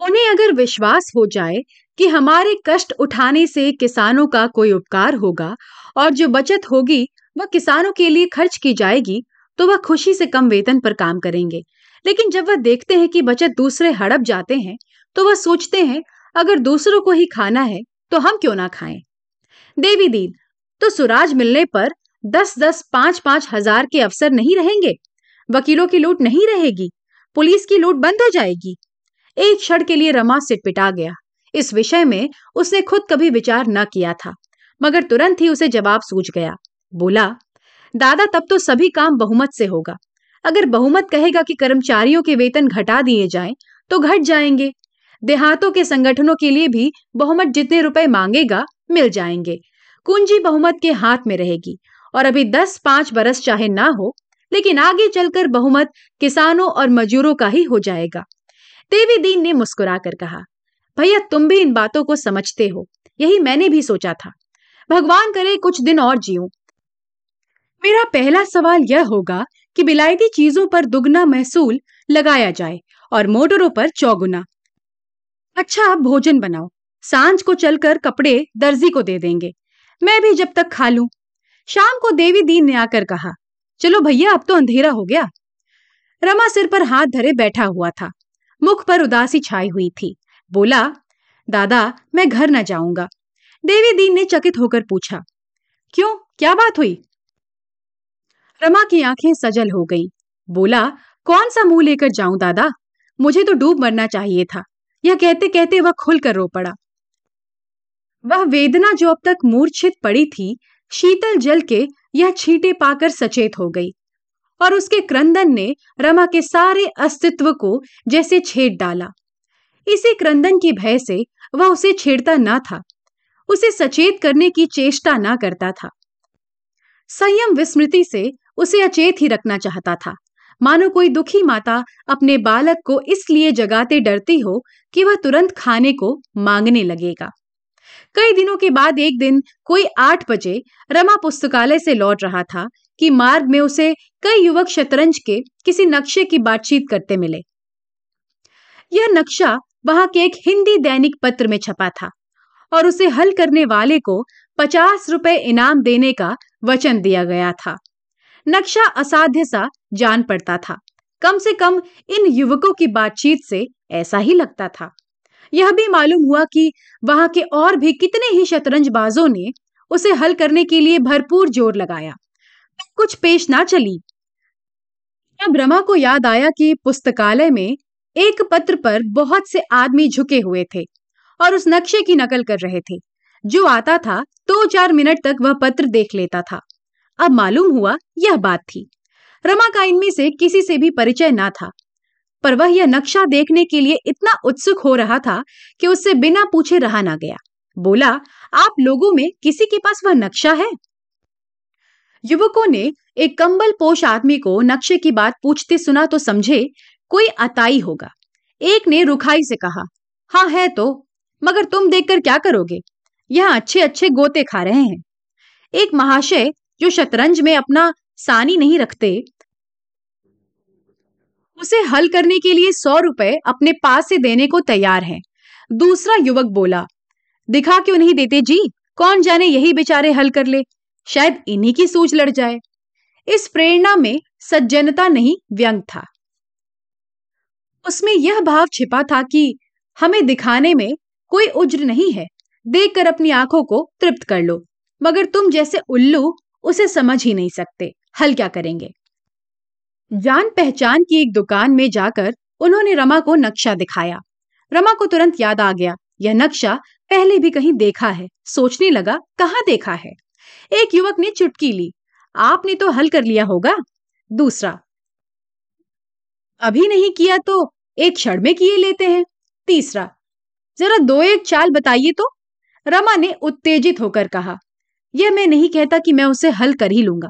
उन्हें अगर विश्वास हो जाए कि हमारे कष्ट उठाने से किसानों का कोई उपकार होगा और जो बचत होगी, वह किसानों के लिए खर्च की जाएगी तो वह खुशी से कम वेतन पर काम करेंगे। लेकिन जब वह देखते हैं कि बचत दूसरे हड़प जाते हैं तो वह सोचते हैं, अगर दूसरों को ही खाना है तो हम क्यों ना खाएँ? देवी दीन तो सुराज मिलने पर दस दस पाँच पाँच हज़ार के अफसर नहीं रहेंगे? वकीलों की लूट नहीं रहेगी? पुलिस की लूट बंद हो जाएगी? एक क्षण के लिए रमा सिटपिटा गया। इस विषय में उसने खुद कभी विचार न किया था मगर तुरंत ही उसे जवाब सूझ गया। बोला दादा तब तो सभी काम बहुमत से होगा। अगर बहुमत कहेगा कि कर्मचारियों के वेतन घटा दिए जाएँ, तो घट जाएँगे। देहातों के संगठनों के लिए भी बहुमत जितने रुपए मांगेगा मिल जाएँगे। कुंजी बहुमत के हाथ में रहेगी। और अभी दस पाँच बरस चाहे ना हो, लेकिन आगे चलकर बहुमत किसानों और मजदूरों का ही हो जाएगा। देवी दीन ने मुस्कुरा कर कहा, भैया, तुम भी इन बातों को समझते हो। यही मैंने भी सोचा था। भगवान करे कुछ दिन और जीऊं। मेरा पहला सवाल यह होगा कि बिलायती चीज़ों पर दुगना महसूल लगाया जाए और मोटरों पर चौगुना। अच्छा भोजन बनाओ। साँझ को चलकर कपड़े दर्जी को दे देंगे। मैं भी जब तक खा लूँ। शाम को देवी दीन ने आकर कहा, चलो भैया, अब तो अंधेरा हो गया। रमा सिर पर हाथ धरे बैठा हुआ था। मुख पर उदासी छाई हुई थी। बोला, दादा, मैं घर न जाऊँगा। देवी दीन ने चकित होकर पूछा, क्यों? क्या बात हुई? रमा की आँखें सजल हो गईं। बोला, कौन सा मुँह लेकर जाऊँ, दादा? मुझे तो डूब मरना चाहिए था। यह कहते कहते वह खुलकर रो पड़ा। वह वेदना जो अब तक मूर्छित पड़ी थी, शीतल जल के यह छींटे पाकर सचेत हो गई और उसके क्रंदन ने रमा के सारे अस्तित्व को जैसे छेद डाला। इसी क्रंदन की भय से वह उसे छेड़ता ना था, उसे सचेत करने की चेष्टा ना करता था। संयम विस्मृति से उसे अचेत ही रखना चाहता था। मानो कोई दुखी माता अपने बालक को इसलिए जगाते डरती हो कि वह तुरंत खाने को मांगने लगेगा। कई दिनों के बाद एक दिन कोई आठ बजे रमा पुस्तकालय से लौट रहा था कि मार्ग में उसे कई युवक शतरंज के किसी नक्शे की बातचीत करते मिले। यह नक्शा वहाँ के एक हिंदी दैनिक पत्र में छपा था और उसे हल करने वाले को पचास रुपए इनाम देने का वचन दिया गया था। नक्शा असाध्य सा जान पड़ता था। कम से कम इन युवकों की बातचीत से ऐसा ही लगता था। यह भी मालूम हुआ कि वहाँ के और भी कितने ही शतरंज बाजों ने उसे हल करने के लिए भरपूर ज़ोर लगाया। कुछ पेश ना चली। अब रमा को याद आया कि पुस्तकालय में एक पत्र पर बहुत से आदमी झुके हुए थे और उस नक्शे की नकल कर रहे थे, जो आता था दो चार मिनट तक वह पत्र देख लेता था। अब मालूम हुआ यह बात थी। रमा का इनमें से किसी से भी परिचय ना था। पर वह यह नक्शा देखने के लिए इतना उत्सुक हो रहा था कि उससे बिना पूछे रहा ना गया। बोला, आप लोगों में किसी के पास वह नक्शा है? युवकों ने एक कंबल पोष आदमी को नक्शे की बात पूछते सुना तो समझे, कोई अताई होगा। एक ने रुखाई से कहा हाँ है तो मगर तुम देखकर क्या करोगे? यह अच्छे अच्छे गोते खा रहे हैं। एक महाशय जो शतरंज में अपना सानी नहीं रखते उसे हल करने के लिए सौ रुपए अपने पास से देने को तैयार हैं। दूसरा युवक बोला, दिखा क्यों नहीं देते जी? कौन जाने यही बेचारे हल कर ले? शायद इन्हीं की सूझ लड़ जाए। इस प्रेरणा में सज्जनता नहीं, व्यंग था। उसमें यह भाव छिपा था कि हमें दिखाने में कोई उज्र नहीं है। देखकर अपनी आँखों को तृप्त कर लो, मगर तुम जैसे उल्लू उसे समझ ही नहीं सकते। हल क्या करेंगे? जान पहचान की एक दुकान में जाकर उन्होंने रमा को नक्शा दिखाया। रमा को तुरंत याद आ गया, यह नक्शा पहले भी कहीं देखा है। सोचने लगा, कहाँ देखा है? एक युवक ने चुटकी ली। आपने तो हल कर लिया होगा। दूसरा, अभी नहीं किया तो एक क्षण में किए लेते हैं। तीसरा, जरा दो एक चाल बताइए तो। रमा ने उत्तेजित होकर कहा, यह मैं नहीं कहता कि मैं उसे हल कर ही लूँगा।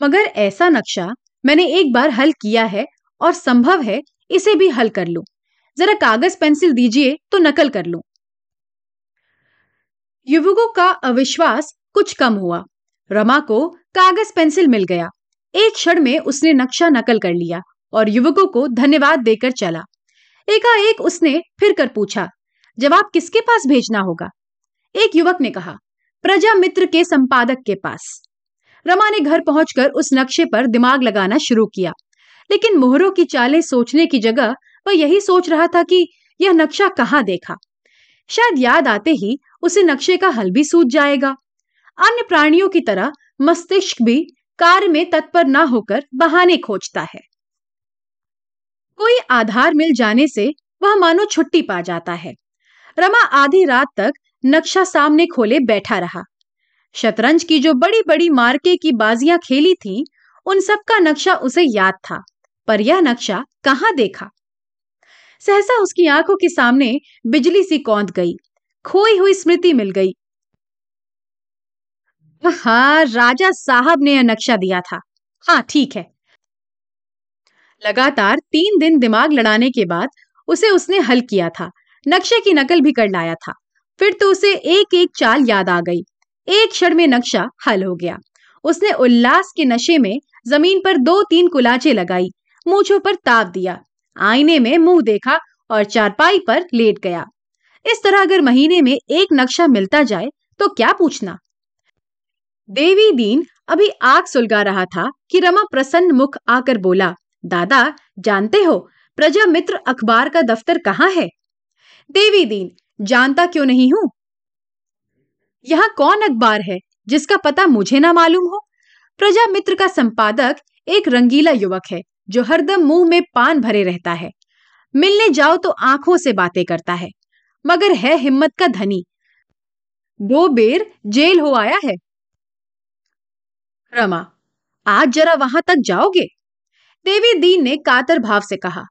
मगर ऐसा नक्शा मैंने एक बार हल किया है और संभव है इसे भी हल कर लूँ। जरा कागज़ पेंसिल दीजिए तो नकल कर लूँ। युवकों का अविश्वास कुछ कम हुआ। रमा को कागज़ पेंसिल मिल गया। एक क्षण में उसने नक्शा नकल कर लिया और युवकों को धन्यवाद देकर चला। एकाएक उसने फिर कर पूछा, जवाब किसके पास भेजना होगा? एक युवक ने कहा प्रजा मित्र के संपादक के पास। रमा ने घर पहुंचकर उस नक्शे पर दिमाग लगाना शुरू किया। लेकिन मोहरों की चालें सोचने की जगह वह यही सोच रहा था कि यह नक्शा कहाँ देखा। शायद याद आते ही उसे नक्शे का हल भी सूझ जाएगा। अन्य प्राणियों की तरह मस्तिष्क भी कार्य में तत्पर ना होकर बहाने खोजता है। कोई आधार मिल जाने से वह मानो छुट्टी पा जाता है। रमा आधी रात तक नक्शा सामने खोले बैठा रहा। शतरंज की जो बड़ी बड़ी मार्के की बाजियाँ खेली थी, उन सब का नक्शा उसे याद था, पर यह नक्शा कहाँ देखा? सहसा उसकी आँखों के सामने बिजली सी कौंध गई, खोई हुई स्मृति मिल गई। हाँ राजा साहब ने यह नक्शा दिया था। हाँ ठीक है। लगातार तीन दिन दिमाग लड़ाने के बाद उसे उसने हल किया था, नक्शे की नकल भी कर लाया था, फिर तो उसे एक एक चाल याद आ गई। एक क्षण में नक्शा हल हो गया। उसने उल्लास के नशे में ज़मीन पर दो तीन कुलाचे लगाई, मूछों पर ताप दिया, आईने में मुँह देखा और चारपाई पर लेट गया। इस तरह अगर महीने में एक नक्शा मिलता जाए तो क्या पूछना? देवी दीन अभी आग सुलगा रहा था कि रमा प्रसन्न मुख आकर बोला, दादा, जानते हो प्रजा मित्र अखबार का दफ्तर कहाँ है? देवी दीन, जानता क्यों नहीं हूँ? यहाँ कौन अखबार है, जिसका पता मुझे ना मालूम हो? प्रजा मित्र का संपादक एक रंगीला युवक है, जो हरदम मुँह में पान भरे रहता है। मिलने जाओ तो आँखों से बातें करता है, मगर है हिम्मत का धनी। दो बेर जेल हो आया है। रमा, आज जरा वहाँ तक जाओगे? देवी दीन ने कातर भाव से कहा,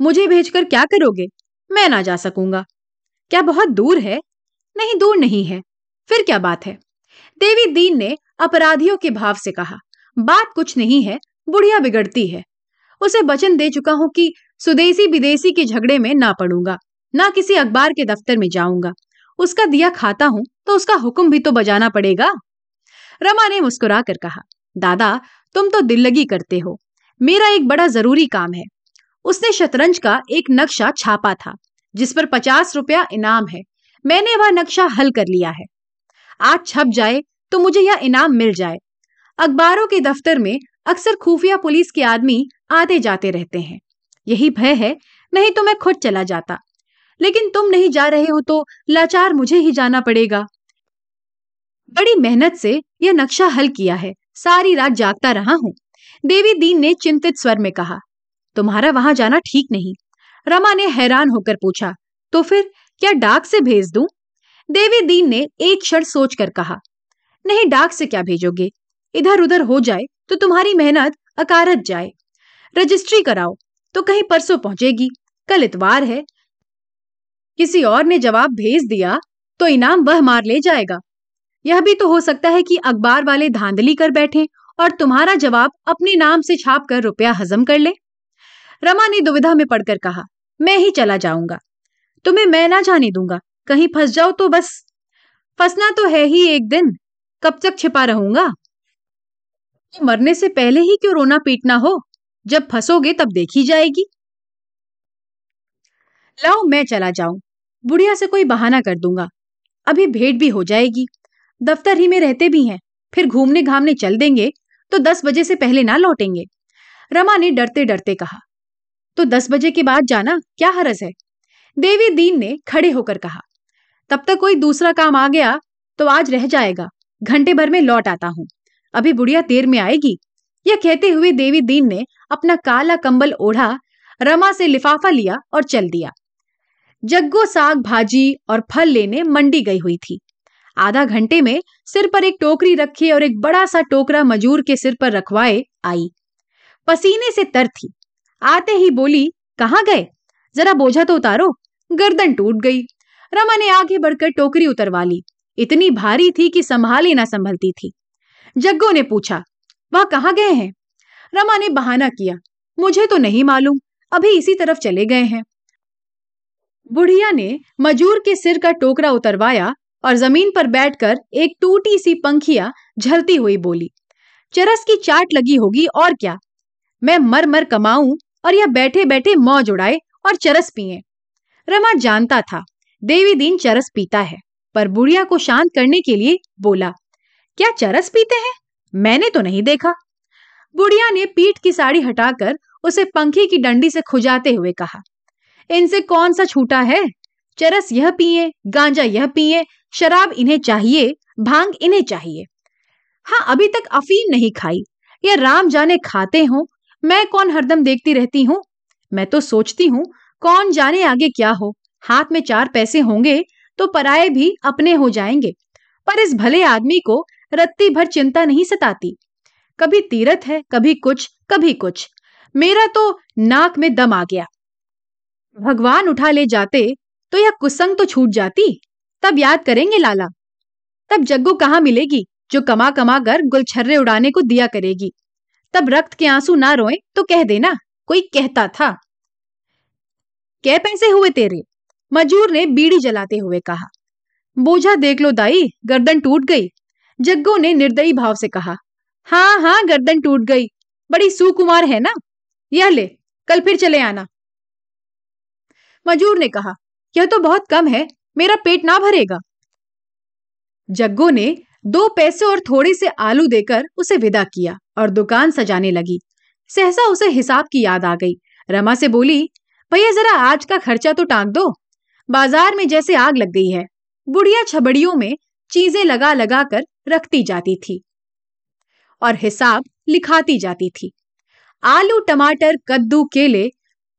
मुझे भेजकर क्या करोगे? मैं ना जा सकूँगा। क्या बहुत दूर है? नहीं, दूर नहीं है। फिर क्या बात है? देवी दीन ने अपराधियों के भाव से कहा, बात कुछ नहीं है, बुढ़िया बिगड़ती है। उसे वचन दे चुका हूँ कि सुदेशी विदेशी के झगड़े में ना पड़ूँगा, ना किसी अखबार के दफ्तर में जाऊँगा। उसका दिया खाता हूँ तो उसका हुक्म भी तो बजाना पड़ेगा। रमा ने मुस्कुरा कर कहा, दादा, तुम तो दिल लगी करते हो। मेरा एक बड़ा ज़रूरी काम है। उसने शतरंज का एक नक्शा छापा था, जिस पर पचास रुपया इनाम है। मैंने वह नक्शा हल कर लिया है। आज छप जाए तो मुझे यह इनाम मिल जाए। अखबारों के दफ्तर में अक्सर खुफिया पुलिस के आदमी आते जाते रहते हैं। यही भय है, नहीं तो मैं खुद चला जाता। लेकिन तुम नहीं जा रहे हो तो लाचार मुझे ही जाना पड़ेगा। बड़ी मेहनत से यह नक्शा हल किया है। सारी रात जागता रहा हूँ। देवी दीन ने चिंतित स्वर में कहा, तुम्हारा वहाँ जाना ठीक नहीं। रमा ने हैरान होकर पूछा तो फिर क्या डाक से भेज दूँ? देवी दीन ने एक क्षण सोचकर कहा, नहीं, डाक से क्या भेजोगे? इधर उधर हो जाए तो तुम्हारी मेहनत अकारत जाए। रजिस्ट्री कराओ तो कहीं परसों पहुंचेगी, कल इतवार है। किसी और ने जवाब भेज दिया तो इनाम वह मार ले जाएगा। यह भी तो हो सकता है कि अखबार वाले धांधली कर बैठे और तुम्हारा जवाब अपने नाम से छाप कर रुपया हजम कर ले। रमा ने दुविधा में पड़कर कहा, मैं ही चला जाऊँगा। तुम्हें मैं ना जाने दूँगा। कहीं फंस जाओ तो बस। फंसना तो है ही एक दिन। कब तक छिपा रहूँगा? तो मरने से पहले ही क्यों रोना पीटना हो? जब फंसोगे तब देखी जाएगी। लाओ, मैं चला जाऊँ। बुढ़िया से कोई बहाना कर दूँगा। अभी भेंट भी हो जाएगी। दफ्तर ही में रहते भी हैं। फिर घूमने घामने चल देंगे तो दस बजे से पहले ना लौटेंगे। रमा ने डरते डरते कहा तो दस बजे के बाद जाना? क्या हरज है? देवी दीन ने खड़े होकर कहा तब तक कोई दूसरा काम आ गया तो आज रह जाएगा। घंटे भर में लौट आता हूँ। अभी बुढ़िया देर में आएगी। यह कहते हुए देवी दीन ने अपना काला कंबल ओढ़ा, रमा से लिफाफा लिया और चल दिया। जग्गो साग भाजी और फल लेने मंडी गई हुई थी। आधा घंटे में सिर पर एक टोकरी रखी और एक बड़ा सा टोकरा मजूर के सिर पर रखवाए आई। पसीने से तर थी। आते ही बोली, कहाँ गए? जरा बोझा तो उतारो, गर्दन टूट गई। रमा ने आगे बढ़कर टोकरी उतरवा ली। इतनी भारी थी कि संभाली ना संभलती थी। जग्गो ने पूछा, वह कहाँ गए हैं? रमा ने बहाना किया, मुझे तो नहीं मालूम, अभी इसी तरफ़ चले गए हैं। बुढ़िया ने मजूर के सिर का टोकरा उतरवाया और ज़मीन पर बैठकर एक टूटी सी पंखिया झलती हुई बोली, चरस की चाट लगी होगी और क्या? मैं मर मर कमाऊं और यह बैठे बैठे मौज उड़ाए और चरस पिए। रमा जानता था देवी दीन चरस पीता है, पर बुढ़िया को शांत करने के लिए बोला, क्या चरस पीते हैं? मैंने तो नहीं देखा। बुढ़िया ने पीठ की साड़ी हटाकर उसे पंखी की डंडी से खुजाते हुए कहा, इनसे कौन सा छूटा है? चरस यह पिए, गांजा यह पिए, शराब इन्हें चाहिए, भाँग इन्हें चाहिए। हाँ अभी तक अफीम नहीं खाई, या राम जाने खाते हो, मैं कौन हरदम देखती रहती हूँ? मैं तो सोचती हूँ, कौन जाने आगे क्या हो? हाथ में चार पैसे होंगे तो पराये भी अपने हो जाएँगे। पर इस भले आदमी को रत्ती भर चिंता नहीं सताती। कभी तीरथ है, कभी कुछ कभी कुछ। मेरा तो नाक में दम आ गया। भगवान उठा ले जाते तो यह कुसंग तो छूट जाती। तब याद करेंगे लाला। तब जग्गू कहाँ मिलेगी, जो कमा कमा कर गुलछर्रे उड़ाने को दिया करेगी। तब रक्त के आँसू ना रोए तो कह देना, कोई कहता था। कै पैसे हुए तेरे। मजूर ने बीड़ी जलाते हुए कहा, बोझा देख लो दाई, गर्दन टूट गई। जग्गो ने निर्दयी भाव से कहा हाँ हाँ गर्दन टूट गई। बड़ी सुकुमार है ना? यह ले, कल फिर चले आना। मजूर ने कहा, यह तो बहुत कम है, मेरा पेट ना भरेगा। जग्गो ने दो पैसे और थोड़े से आलू देकर उसे विदा किया और दुकान सजाने लगी। सहसा उसे हिसाब की याद आ गई। रमा से बोली, भैया, जरा आज का खर्चा तो टांग दो। बाज़ार में जैसे आग लग गई है, बुढ़िया छबड़ियों में चीज़ें लगा लगा कर रखती जाती थी और हिसाब लिखाती जाती थी। आलू, टमाटर, कद्दू, केले,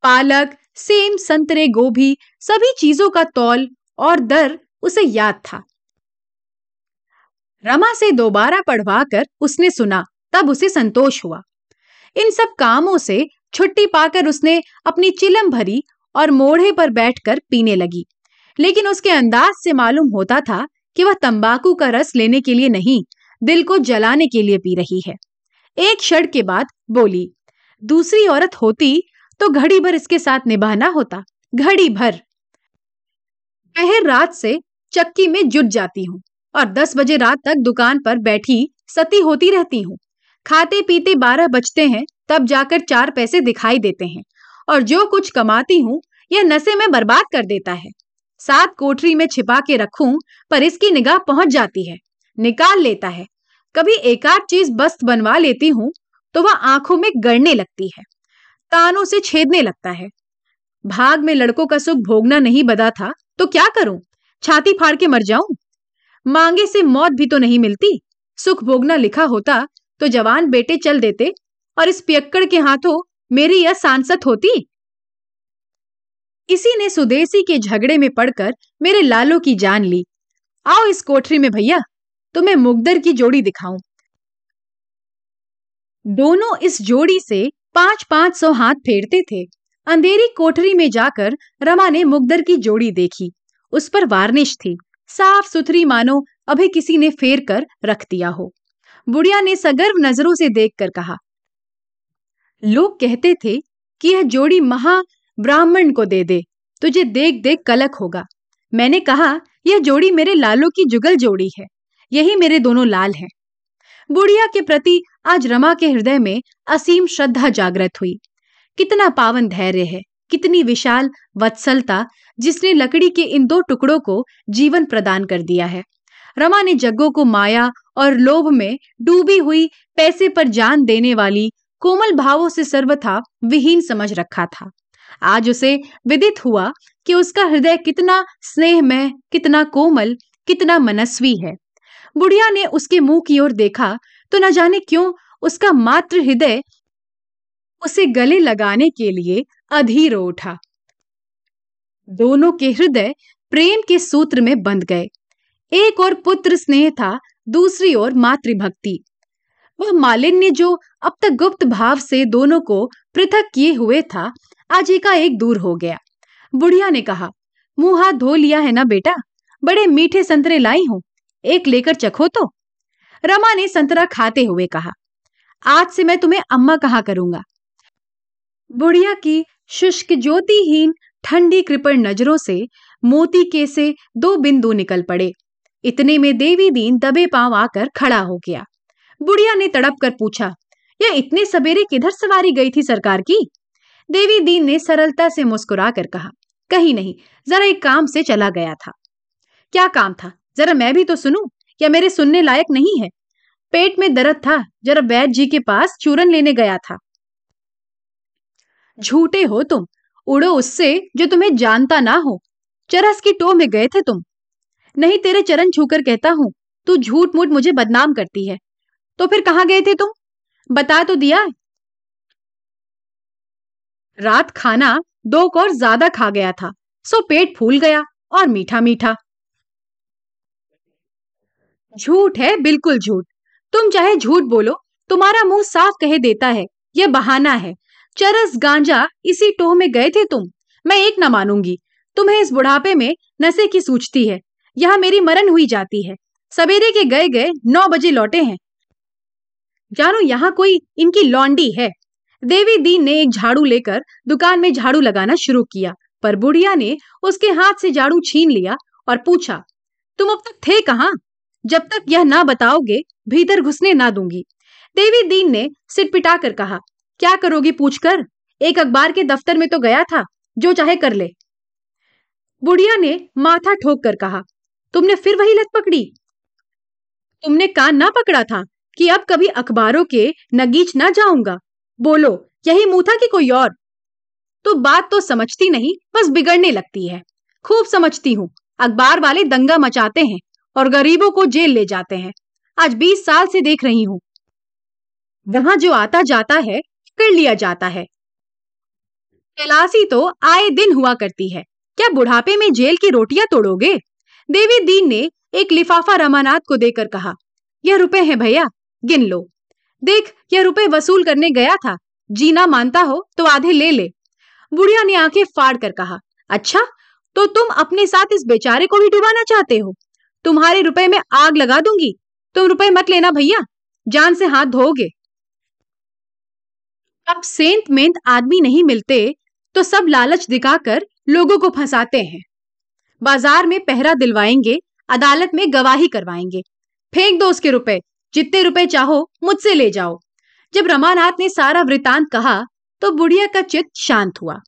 पालक, सेम, संतरे, गोभी सभी चीज़ों का तौल और दर उसे याद था। रमा से दोबारा पढ़वाकर उसने सुना, तब उसे संतोष हुआ। इन सब कामों से छुट्टी पाकर उसने अपनी चिलम भरी और मोढ़े पर बैठकर पीने लगी। लेकिन उसके अंदाज से मालूम होता था कि वह तंबाकू का रस लेने के लिए नहीं, दिल को जलाने के लिए पी रही है। एक क्षण के बाद बोली, दूसरी औरत होती तो घड़ी भर इसके साथ निभाना होता, घड़ी भर। पहर रात से चक्की में जुट जाती हूँ और दस बजे रात तक दुकान पर बैठी सती होती रहती हूँ। खाते पीते बारह बजते हैं, तब जाकर चार पैसे दिखाई देते हैं। और जो कुछ कमाती हूँ, यह नशे में बर्बाद कर देता है। सात कोठरी में छिपा के रखूँ, पर इसकी निगाह पहुँच जाती है, निकाल लेता है। कभी एकाध चीज़ बस्त बनवा लेती हूँ तो वह आँखों में गड़ने लगती है, तानों से छेदने लगता है। भाग में लड़कों का सुख भोगना नहीं बदा था तो क्या करूँ? छाती फाड़ के मर जाऊँ? मांगे से मौत भी तो नहीं मिलती। सुख भोगना लिखा होता तो जवान बेटे चल देते, और इस पियक्कड़ के हाथों मेरी यह सांसत होती? इसी ने सुदेसी के झगड़े में पड़कर मेरे लालो की जान ली। आओ इस कोठरी में भैया, तुम्हें मुगदर की जोड़ी दिखाऊँ। दोनों इस जोड़ी से पाँच पाँच सौ हाथ फेरते थे। अंधेरी कोठरी में जाकर रमा ने मुगदर की जोड़ी देखी। उस पर वार्निश थी, साफ़ सुथरी मानो, अभी किसी ने फेर कर रख दिया हो। बुढ़िया ने सगर्व नज़रों से देखकर कहा लोग कहते थे कि यह जोड़ी महा ब्राह्मण को दे दे, तुझे देख देख कलक होगा। मैंने कहा, यह जोड़ी मेरे लालों की जुगल जोड़ी है, यही मेरे दोनों लाल हैं। बुढ़िया के प्रति आज रमा के हृदय में असीम श्रद्धा जागृत हुई। कितना पावन धैर्य है, कितनी विशाल वत्सलता, जिसने लकड़ी के इन दो टुकड़ों को जीवन प्रदान कर दिया है। रमा ने जग्गो को माया और लोभ में डूबी हुई पैसे पर जान देने वाली कोमल भावों से सर्वथा विहीन समझ रखा था। आज उसे विदित हुआ कि उसका हृदय कितना स्नेहमय, कितना कोमल, कितना मनस्वी है। बुढ़िया ने उसके मुँह की ओर देखा तो न जाने क्यों उसका मात्र हृदय उसे गले लगाने के लिए अधीर उठा। दोनों के हृदय प्रेम के सूत्र में बंध गए। एक और पुत्र स्नेह था, दूसरी ओर मातृभक्ति। वह मालिन्य जो अब तक गुप्त भाव से दोनों को पृथक किए हुए था, आज एक दूर हो गया। बुढ़िया ने कहा, मुँह हाथ धो लिया है ना बेटा? बड़े मीठे संतरे लाई हूँ, एक लेकर चखो तो? रमा ने संतरा खाते हुए कहा, आज से मैं तुम्हें अम्मा कहा करूँगा? बुढ़िया की शुष्क ज्योतिहीन ठंडी कृपण नज़रों से मोती के से दो बिंदु निकल पड़े। इतने में देवी दीन दबे पाँव आकर खड़ा हो गया। बुढ़िया ने तड़प कर पूछा यह इतने सवेरे किधर सवारी गई थी सरकार की? देवी दीन ने सरलता से मुस्कुरा कर कहा, कहीं नहीं, जरा एक काम से चला गया था। क्या काम था? जरा मैं भी तो सुनूं? या मेरे सुनने लायक नहीं है? पेट में दर्द था, जरा वैद्य जी के पास चूरन लेने गया था। झूठे हो तुम, उड़ो उससे जो तुम्हें जानता ना हो। चरस की टो में गए थे तुम। नहीं तेरे चरण छूकर कहता हूँ, तू झूठ मूठ मुझे बदनाम करती है। तो फिर कहाँ गए थे तुम? बता तो दिया। रात खाना दो कौर ज़्यादा खा गया था, सो पेट फूल गया और मीठा मीठा। झूठ है, बिल्कुल झूठ। तुम चाहे झूठ बोलो, तुम्हारा मुँह साफ़ कहे देता है, यह बहाना है। चरस गांजा इसी टोह में गए थे तुम? मैं एक ना मानूँगी। तुम्हें इस बुढ़ापे में नशे की सूझती है। यहाँ मेरी मरण हुई जाती है। सवेरे के गए गए नौ बजे लौटे हैं। जानो, यहाँ कोई इनकी लौंडी है। देवी दीन ने एक झाड़ू लेकर दुकान में झाड़ू लगाना शुरू किया, पर बुढ़िया ने उसके हाथ से झाड़ू छीन लिया और पूछा, तुम अब तक थे कहाँ? जब तक यह ना बताओगे, भीतर घुसने ना दूँगी। देवी दीन ने सिट पिटा कर कहा, क्या करोगी पूछकर? एक अखबार के दफ्तर में तो गया था, जो चाहे कर ले। बुढ़िया ने माथा ठोक कर कहा, तुमने फिर वही लत पकड़ी? तुमने कान ना पकड़ा था? कि अब कभी अखबारों के नगीच ना जाऊँगा। बोलो, यही मुँह था कि कोई और? तो बात तो समझती नहीं, बस बिगड़ने लगती है। खूब समझती हूँ, अखबार वाले दंगा मचाते हैं और गरीबों को जेल ले जाते हैं। आज बीस साल से देख रही हूँ। वहाँ जो आता जाता है, कर लिया जाता है। कैलासी तो आए दिन हुआ करती है। क्या बुढ़ापे में जेल की रोटियाँ तोड़ोगे? देवी दीन ने एक लिफाफा रमानाथ को देकर कहा, यह रुपए हैं भैया। गिन लो। देख, यह रुपए वसूल करने गया था। जीना मानता हो तो आधे ले ले। बुढ़िया ने आँखें फाड़ कर कहा अच्छा तो तुम अपने साथ इस बेचारे को भी डुबाना चाहते हो? तुम्हारे रुपए में आग लगा दूँगी? तुम रुपए मत लेना भैया, जान से हाथ धोगे अब सेंत मेंत आदमी नहीं मिलते तो सब लालच दिखाकर लोगों को फंसाते हैं। बाज़ार में पहरा दिलवाएँगे, अदालत में गवाही करवाएँगे। फेंक दो उसके रुपए जितने रुपए चाहो, मुझसे ले जाओ। जब रमानाथ ने सारा वृतांत कहा तो बुढ़िया का चित्त शांत हुआ।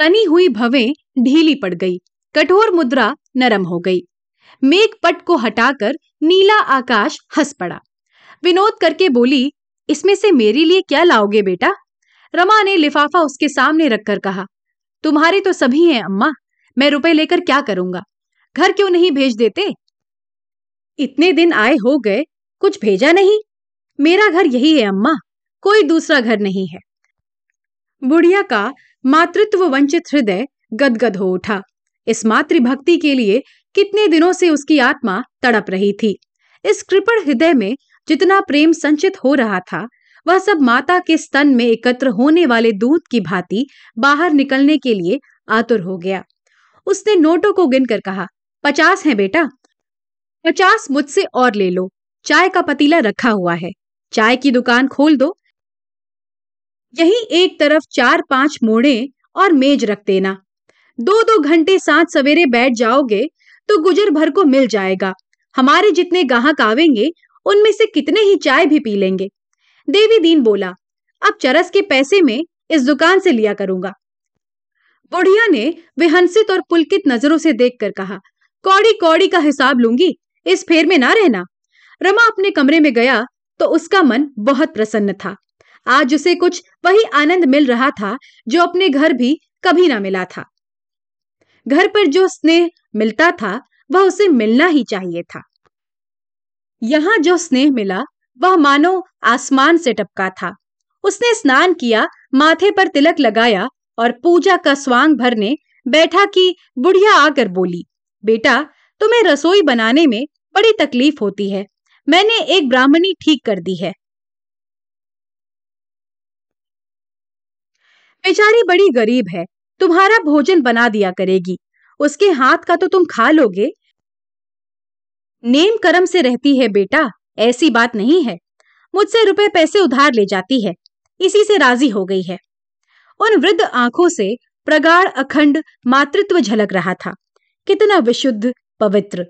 तनी हुई भवें ढीली पड़ गई। कठोर मुद्रा नरम हो गई। मेघ पट को हटाकर नीला आकाश हंस पड़ा। विनोद करके बोली, इसमें से मेरे लिए क्या लाओगे बेटा? रमा ने लिफाफा उसके सामने रखकर कहा, तुम्हारे तो सभी हैं, अम्मा। मैं रुपए लेकर क्या करूँगा? घर क्यों नहीं भेज देते? इतने दिन आए हो गए कुछ भेजा नहीं। मेरा घर यही है, अम्मा। कोई दूसरा घर नहीं है। बुढ़िया का मातृत्व वंचित हृदय गदगद हो उठा। इस मातृभक्ति के लिए कितने दिनों से उसकी आत्मा तड़प रही थी। इस कृपण हृदय में जितना प्रेम संचित हो रहा था, वह सब माता के स्तन में एकत्र होने वाले दूध की भांति बाहर निकलने के लिए आतुर हो गया। उसने नोटों को गिनकर कहा, पचास है बेटा। पचास मुझसे और ले लो। चाय का पतीला रखा हुआ है। चाय की दुकान खोल दो। यही एक तरफ़ चार पाँच मोड़े और मेज रख देना। दो दो घंटे सात सवेरे बैठ जाओगे तो गुजर भर को मिल जाएगा। हमारे जितने गाहक आवेंगे, उनमें से कितने ही चाय भी पी लेंगे। देवी दीन बोला, अब चरस के पैसे में इस दुकान से लिया करूँगा। बुढ़िया ने विहंसित और पुलकित नज़रों से देखकर कहा कौड़ी कौड़ी का हिसाब लूँगी, इस फेर में ना रहना। रमा अपने कमरे में गया तो उसका मन बहुत प्रसन्न था। आज उसे कुछ वही आनंद मिल रहा था जो अपने घर भी कभी ना मिला था। घर पर जो स्नेह मिलता था, वह उसे मिलना ही चाहिए था। यहाँ जो स्नेह मिला, वह मानो आसमान से टपका था। उसने स्नान किया, माथे पर तिलक लगाया और पूजा का स्वांग भरने बैठा कि बुढ़िया आकर बोली, बेटा, तुम्हें रसोई बनाने में बड़ी तकलीफ़ होती है। मैंने एक ब्राह्मणी ठीक कर दी है। बेचारी बड़ी गरीब है, तुम्हारा भोजन बना दिया करेगी। उसके हाथ का तो तुम खा लोगे। नेम करम से रहती है बेटा, ऐसी बात नहीं है। मुझसे रुपए पैसे उधार ले जाती है, इसी से राज़ी हो गई है। उन वृद्ध आँखों से प्रगाढ़ अखंड मातृत्व झलक रहा था। कितना विशुद्ध, पवित्र।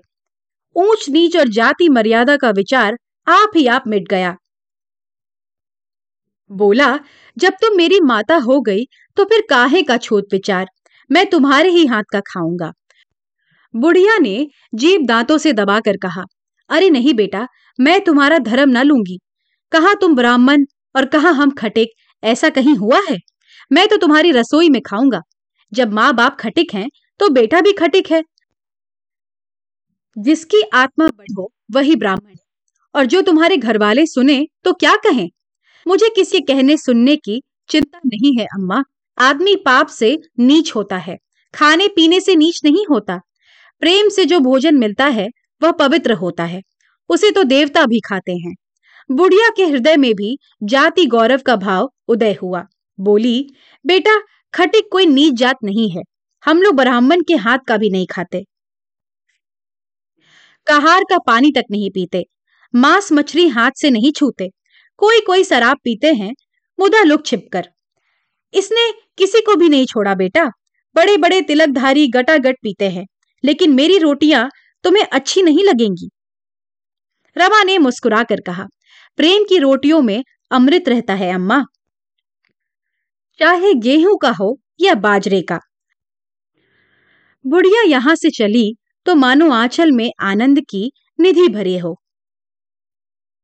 ऊंच नीच और जाति मर्यादा का विचार आप ही आप मिट गया। बोला, जब तुम मेरी माता हो गई तो फिर काहे का छोट विचार? मैं तुम्हारे ही हाथ का खाऊँगा। बुढ़िया ने जीप दांतों से दबाकर कहा, अरे नहीं बेटा, मैं तुम्हारा धर्म न लूँगी। कहा तुम ब्राह्मण और कहा हम खटिक? ऐसा कहीं हुआ है? मैं तो तुम्हारी रसोई में खाऊँगा। जब माँ बाप खटिक हैं तो बेटा भी खटिक है। जिसकी आत्मा बढ़ो वही ब्राह्मण है। और जो तुम्हारे घर वाले सुने तो क्या कहें? मुझे किसी कहने सुनने की चिंता नहीं है, अम्मा। आदमी पाप से नीच होता है, खाने पीने से नीच नहीं होता। प्रेम से जो भोजन मिलता है, वह पवित्र होता है। उसे तो देवता भी खाते हैं। बुढ़िया के हृदय में भी जाति गौरव का भाव उदय हुआ। बोली, बेटा खटिक कोई नीच जात नहीं है। हम लोग ब्राह्मण के हाथ का भी नहीं खाते। कहार का पानी तक नहीं पीते। मांस मछली हाथ से नहीं छूते। कोई कोई शराब पीते हैं। मुदा लुक छिपकर। इसने किसी को भी नहीं छोड़ा बेटा। बड़े बड़े तिलकधारी गटागट पीते हैं। लेकिन मेरी रोटियाँ तुम्हें अच्छी नहीं लगेंगी। रमा ने मुस्कुरा कर कहा, प्रेम की रोटियों में अमृत रहता है, अम्मा। चाहे गेहूँ का हो या बाजरे का। बुढ़िया यहाँ से चली तो मानो आंचल में आनंद की निधि भरे हो।